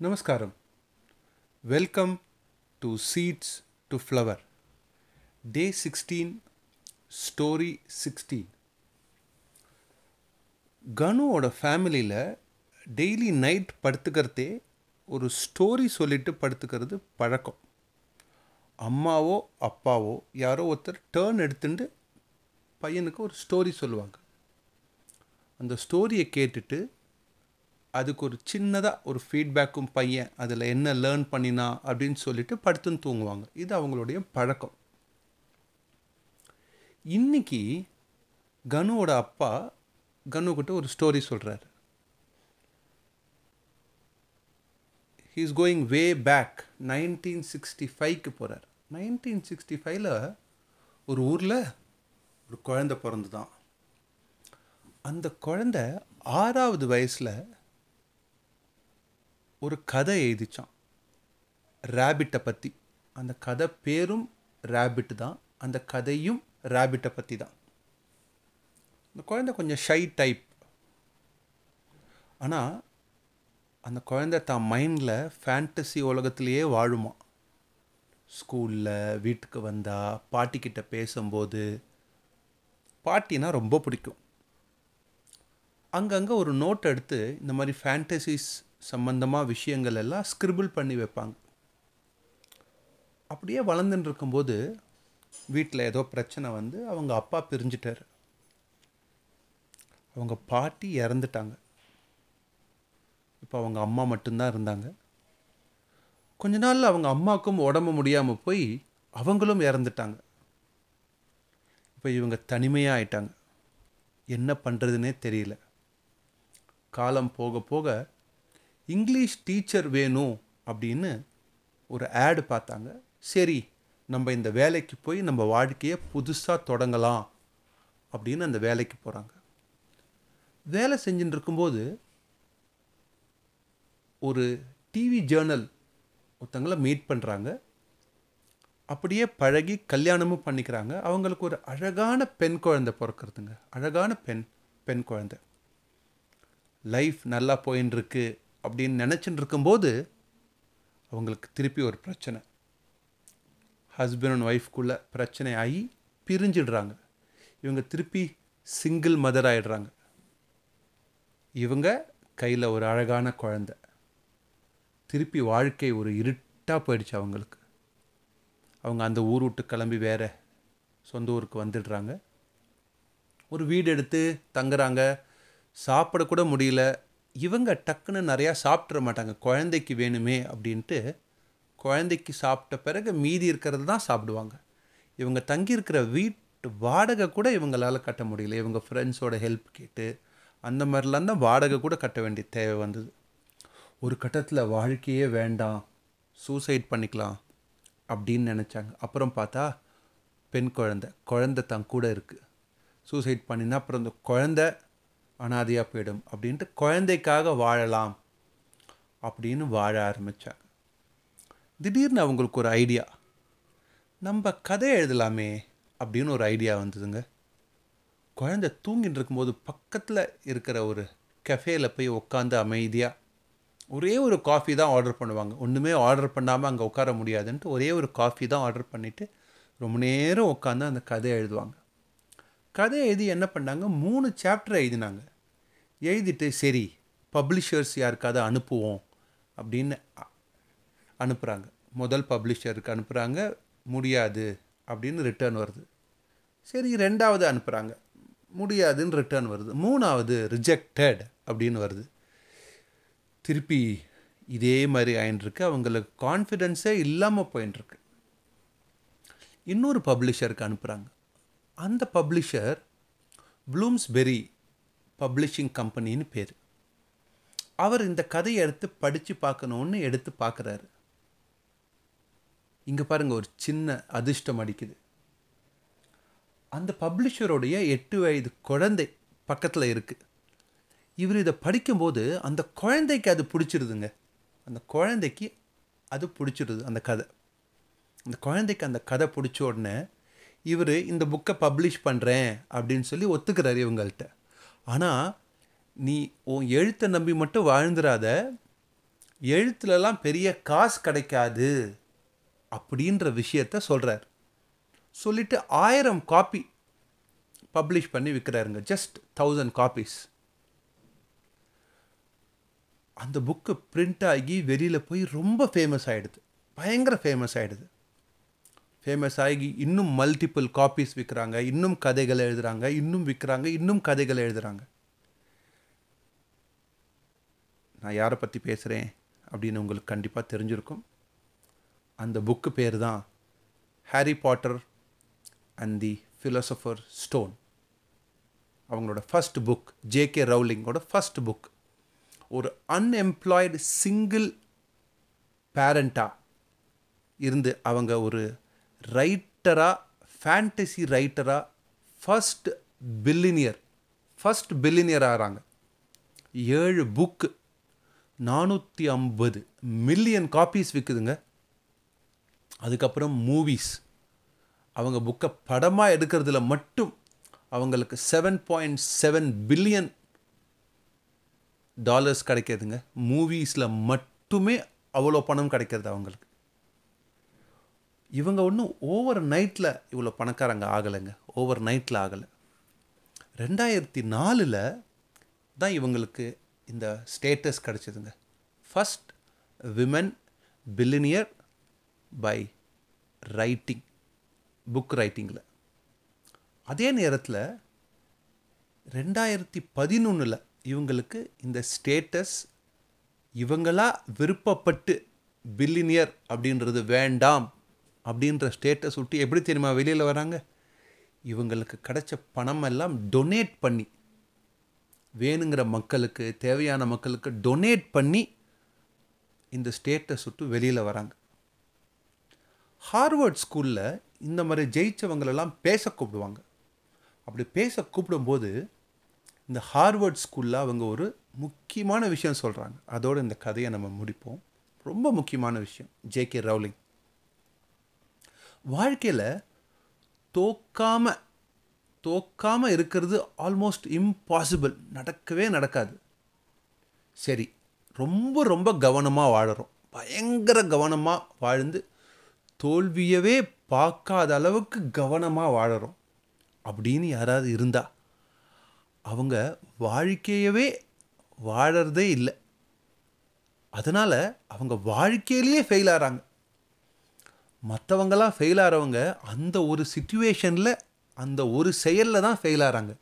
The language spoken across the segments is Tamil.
Namaskaram. Welcome to Seeds to Flower. Day 16, Story 16. கனுவோட ஃபேமிலியில் டெய்லி நைட் படுத்துக்கிறதே ஒரு ஸ்டோரி சொல்லிட்டு படுத்துக்கிறது பழக்கம் அம்மாவோ அப்பாவோ யாரோ ஒருத்தர் டேர்ன் எடுத்துட்டு பையனுக்கு ஒரு ஸ்டோரி சொல்லுவாங்க அந்த ஸ்டோரியை கேட்டுட்டு அதுக்கு ஒரு சின்னதாக ஒரு ஃபீட்பேக்கும் பையன் அதில் என்ன லேர்ன் பண்ணினா அப்படின்னு சொல்லிட்டு படுத்துன்னு தூங்குவாங்க. இது அவங்களுடைய பழக்கம். இன்னைக்கு கனுவோட அப்பா கனுக்கிட்ட ஒரு ஸ்டோரி சொல்கிறாரு he's going way back nineteen sixty ஃபைவ்க்கு போகிறார் நைன்டீன் சிக்ஸ்டி ஃபைவ்ல ஒரு ஊரில் ஒரு குழந்தை பிறந்து தான் அந்த குழந்த ஆறாவது வயசில் ஒரு கதை எழுதிச்சான். ரேபிட்டை பற்றி அந்த கதை பேரும் ரேபிட் தான். அந்த கதையும் ரேபிட்டை பற்றி தான். அந்த குழந்தை கொஞ்சம் ஷை டைப் ஆனால் அந்த குழந்தை தான் மைண்டில் ஃபேண்டசி உலகத்திலேயே வாழுமா? ஸ்கூலில் வீட்டுக்கு வந்தால் பாட்டிக்கிட்ட பேசும்போது பாட்டினா ரொம்ப பிடிக்கும். அங்கங்கே ஒரு நோட் எடுத்து இந்த மாதிரி ஃபேண்டசிஸ் சம்பந்தமாக விஷயங்கள் எல்லாம் ஸ்கிரிபிள் பண்ணி வைப்பாங்க. அப்படியே வளர்ந்துட்டு இருக்கும்போது வீட்டில் ஏதோ பிரச்சனை வந்து அவங்க அப்பா பிரிஞ்சிட்டார். அவங்க பாட்டி இறந்துட்டாங்க. இப்போ அவங்க அம்மா மட்டும்தான் இருந்தாங்க. கொஞ்ச நாளில் அவங்க அம்மாவுக்கும் உடம்பு முடியாமல் போய் அவங்களும் இறந்துட்டாங்க. இப்போ இவங்க தனிமையாக ஆயிட்டாங்க. என்ன பண்ணுறதுனே தெரியல. காலம் போக போக இங்கிலீஷ் டீச்சர் வேணும் அப்படின்னு ஒரு ஆடு பார்த்தாங்க. சரி நம்ம இந்த வேலைக்கு போய் நம்ம வாழ்க்கையை புதுசாக தொடங்கலாம் அப்படின்னு அந்த வேலைக்கு போகிறாங்க வேலை செஞ்சுட்டு இருக்கும்போது ஒரு டிவி ஜேர்னல் ஒருத்தங்களை மீட் பண்ணுறாங்க அப்படியே பழகி கல்யாணமும் பண்ணிக்கிறாங்க. அவங்களுக்கு ஒரு அழகான பெண் குழந்தை பிறக்கிறதுங்க. அழகான பெண் பெண் குழந்தை. லைஃப் நல்லா போயின்னு இருக்கு அப்படின்னு நினச்சின்னு இருக்கும்போது அவங்களுக்கு திருப்பி ஒரு பிரச்சனை. ஹஸ்பண்ட் அண்ட் ஒய்ஃப்குள்ளே பிரச்சனை ஆகி பிரிஞ்சிடுறாங்க. இவங்க திருப்பி சிங்கிள் மதர் ஆகிடுறாங்க இவங்க கையில் ஒரு அழகான குழந்த. திருப்பி வாழ்க்கை ஒரு இருட்டாக போயிடுச்சு அவங்களுக்கு. அவங்க அந்த ஊர் விட்டு கிளம்பி வேற சொந்த ஊருக்கு வந்துடுறாங்க. ஒரு வீடு எடுத்து தங்குறாங்க. சாப்பிடக்கூட முடியல. இவங்க டக்குன்னு நிறையா சாப்பிட்ற மாட்டாங்க. குழந்தைக்கு வேணுமே அப்படின்ட்டு குழந்தைக்கு சாப்பிட்ட பிறகு மீதி இருக்கிறது தான் சாப்பிடுவாங்க. இவங்க தங்கியிருக்கிற வீட்டு வாடகை கூட இவங்களால் கட்ட முடியல. இவங்க ஃப்ரெண்ட்ஸோட ஹெல்ப் கேட்டு அந்த மாதிரிலாம் தான் வாடகை கூட கட்ட வேண்டிய தேவை வந்தது. ஒரு கட்டத்தில் வாழ்க்கையே வேண்டாம் சூசைட் பண்ணிக்கலாம் அப்படின்னு நினச்சாங்க. அப்புறம் பார்த்தா பெண் குழந்தை குழந்தை தான் கூட இருக்குது சூசைட் பண்ணினா அப்புறம் இந்த குழந்தை அனாதையாக போயிடும் அப்படின்ட்டு குழந்தைக்காக வாழலாம் அப்படின்னு வாழ ஆரம்பித்தாங்க திடீர்னு அவங்களுக்கு ஒரு ஐடியா. நம்ம கதை எழுதலாமே அப்படின்னு ஒரு ஐடியா வந்ததுங்க. குழந்தை தூங்கிட்டு இருக்கும்போது பக்கத்தில் இருக்கிற ஒரு கஃபேல போய் உட்காந்து அமைதியாக ஒரே ஒரு காஃபி தான் ஆர்டர் பண்ணுவாங்க. ஒன்றுமே ஆர்டர் பண்ணாமல் அங்கே உட்கார முடியாதுன்ட்டு ஒரே ஒரு காஃபி தான் ஆர்டர் பண்ணிவிட்டு ரொம்ப நேரம் உட்காந்து அந்த கதை எழுதுவாங்க. கதை எழுதி என்ன பண்ணாங்க? மூணு சாப்டர் எழுதினாங்க. எழுதிட்டு சரி பப்ளிஷர்ஸ் யாருக்காவது அனுப்புவோம் அப்படின்னு அனுப்புகிறாங்க முதல் பப்ளிஷருக்கு அனுப்புகிறாங்க முடியாது அப்படின்னு ரிட்டர்ன் வருது. சரி ரெண்டாவது அனுப்புகிறாங்க முடியாதுன்னு ரிட்டர்ன் வருது. மூணாவது ரிஜெக்டட் அப்படின்னு வருது. திருப்பி இதே மாதிரி ஆயின்ட்டுருக்கு அவங்களுக்கு கான்ஃபிடென்ஸே இல்லாமல் போயின்ட்டுருக்கு இன்னொரு பப்ளிஷருக்கு அனுப்புகிறாங்க அந்த பப்ளிஷர் ப்ளூம்ஸ்பெரி பப்ளிஷிங் கம்பெனின்னு பேர். அவர் இந்த கதையை எடுத்து படித்து பார்க்கணுன்னு எடுத்து பார்க்குறாரு. இங்கே பாருங்கள் ஒரு சின்ன அதிர்ஷ்டம் அடிக்குது. அந்த பப்ளிஷருடைய எட்டு வயது குழந்தை பக்கத்தில் இருக்குது இவர் இதை படிக்கும்போது அந்த குழந்தைக்கு அது பிடிச்சிருதுங்க. அந்த குழந்தைக்கு அது பிடிச்சிருது அந்த கதை. அந்த குழந்தைக்கு அந்த கதை பிடிச்ச உடனே இவர் இந்த புக்கை பப்ளிஷ் பண்ணுறேன் அப்படின்னு சொல்லி ஒத்துக்கிறார் இவங்கள்ட்ட. ஆனால் நீ உன் எழுத்தை நம்பி மட்டும் வாழ்ந்துடாத எழுத்துலலாம் பெரிய காசு கிடைக்காது அப்படின்ற விஷயத்த சொல்கிறார் சொல்லிவிட்டு ஆயிரம் காப்பி பப்ளிஷ் பண்ணி விற்கிறாருங்க ஜஸ்ட் தௌசண்ட் காப்பீஸ் அந்த புக்கு பிரிண்ட் ஆகி வெளியில் போய் ரொம்ப ஃபேமஸ் ஆகிடுது பயங்கர ஃபேமஸ் ஆகிடுது ஃபேமஸ் ஆகி இன்னும் மல்டிபிள் காப்பீஸ் விற்கிறாங்க இன்னும் கதைகளை எழுதுகிறாங்க இன்னும் விற்கிறாங்க இன்னும் கதைகளை எழுதுகிறாங்க நான் யாரை பற்றி பேசுகிறேன் அப்படின்னு உங்களுக்கு கண்டிப்பாக தெரிஞ்சிருக்கும். அந்த புக்கு பேர் தான் Harry Potter and the philosopher stone அவங்களோட ஃபஸ்ட் புக் ஜேகே ரவுலிங்கோட ஃபஸ்ட் புக் ஒரு அன்எம்ப்ளாய்டு சிங்கிள் பேரண்ட்டாக இருந்து அவங்க ஒரு ரைட்டராக ஃபேண்டசி ரைட்டராக ஃபஸ்ட் பில்லினியர் ஃபஸ்ட் பில்லினியர் ஆகிறாங்க. ஏழு புக்கு நானூற்றி ஐம்பது மில்லியன் காப்பீஸ் விற்குதுங்க அதுக்கப்புறம் மூவிஸ் அவங்க புக்கை படமாக எடுக்கிறதுல மட்டும் அவங்களுக்கு seven point seven billion dollars கிடைக்கிதுங்க மூவிஸில் மட்டுமே அவ்வளோ பணம் கிடைக்கிறது அவங்களுக்கு. இவங்க ஒன்றும் ஓவர் நைட்டில் இவ்வளோ பணக்காரங்க ஆகலைங்க. ஓவர் நைட்டில் ஆகலை. ரெண்டாயிரத்தி நாலில் தான் இவங்களுக்கு இந்த status கிடச்சிதுங்க. First women billionaire by writing book ரைட்டிங்கில் அதே நேரத்தில் ரெண்டாயிரத்தி பதினொன்றில் இவங்களுக்கு இந்த ஸ்டேட்டஸ் இவங்களா விருப்பப்பட்டு பில்லினியர் அப்படின்றது வேண்டாம். அப்படின்ற ஸ்டேட்டை சுட்டி எப்படி தெரியுமா வெளியில் வராங்க? இவங்களுக்கு கிடைச்ச பணம் எல்லாம் டொனேட் பண்ணி வேணுங்கிற மக்களுக்கு தேவையான மக்களுக்கு டொனேட் பண்ணி இந்த ஸ்டேட்டை சுட்டு வெளியில் வராங்க. ஹார்வர்ட் ஸ்கூலில் இந்த மாதிரி ஜெயித்தவங்களெல்லாம் பேச கூப்பிடுவாங்க. அப்படி பேச கூப்பிடும்போது இந்த ஹார்வர்ட் ஸ்கூலில் அவங்க ஒரு முக்கியமான விஷயம் சொல்கிறாங்க அதோடு இந்த கதையை நம்ம முடிப்போம். ரொம்ப முக்கியமான விஷயம். ஜேகே ரவுலிங் வாழ்க்கையில் தோக்காம தோக்காமல் இருக்கிறது ஆல்மோஸ்ட் இம்பாசிபிள் நடக்கவே நடக்காது. சரி ரொம்ப ரொம்ப கவனமாக வாழறோம். பயங்கர கவனமாக வாழ்ந்து தோல்வியவே பார்க்காத அளவுக்கு கவனமாக வாழறோம். அப்படின்னு யாராவது இருந்தால் அவங்க வாழ்க்கையவே வாழறதே இல்லை. அதனால் அவங்க வாழ்க்கையிலேயே ஃபெயில் ஆகிறாங்க மற்றவங்களாம் ஃபெயில் ஆகிறவங்க அந்த ஒரு சுச்சுவேஷனில் அந்த ஒரு செயலில் தான் ஃபெயில் ஆகிறாங்க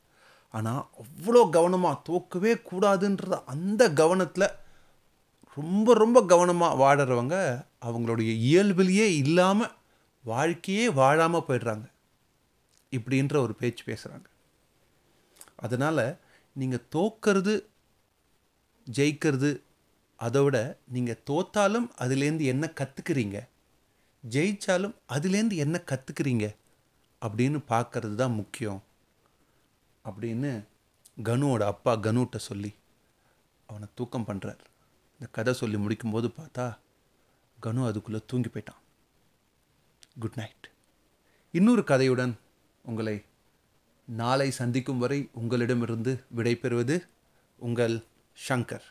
ஆனால் அவ்வளோ கவனமாக தோக்கவே கூடாதுன்றத அந்த கவனத்தில் ரொம்ப ரொம்ப கவனமாக வாடுறவங்க அவங்களுடைய இயல்பிலேயே இல்லாமல் வாழ்க்கையே வாழாமல் போயிடுறாங்க. இப்படின்ற ஒரு பேச்சு பேசுகிறாங்க அதனால் நீங்கள் தோக்கிறது ஜெயிக்கிறது அதை விட நீங்கள் தோத்தாலும் அதுலேருந்து என்ன கற்றுக்குறீங்க ஜெயித்தாலும் அதுலேருந்து என்ன கற்றுக்குறீங்க அப்படின்னு பார்க்கறது தான் முக்கியம். அப்படின்னு கனுவோட அப்பா கனுட்ட சொல்லி அவனை தூக்கம் பண்ணுறார் இந்த கதை சொல்லி முடிக்கும்போது பார்த்தா கனு அதுக்குள்ளே தூங்கி போயிட்டான். குட் நைட் இன்னொரு கதையுடன் உங்களை நாளை சந்திக்கும் வரை உங்களிடமிருந்து விடைபெறுவது உங்கள் ஷங்கர்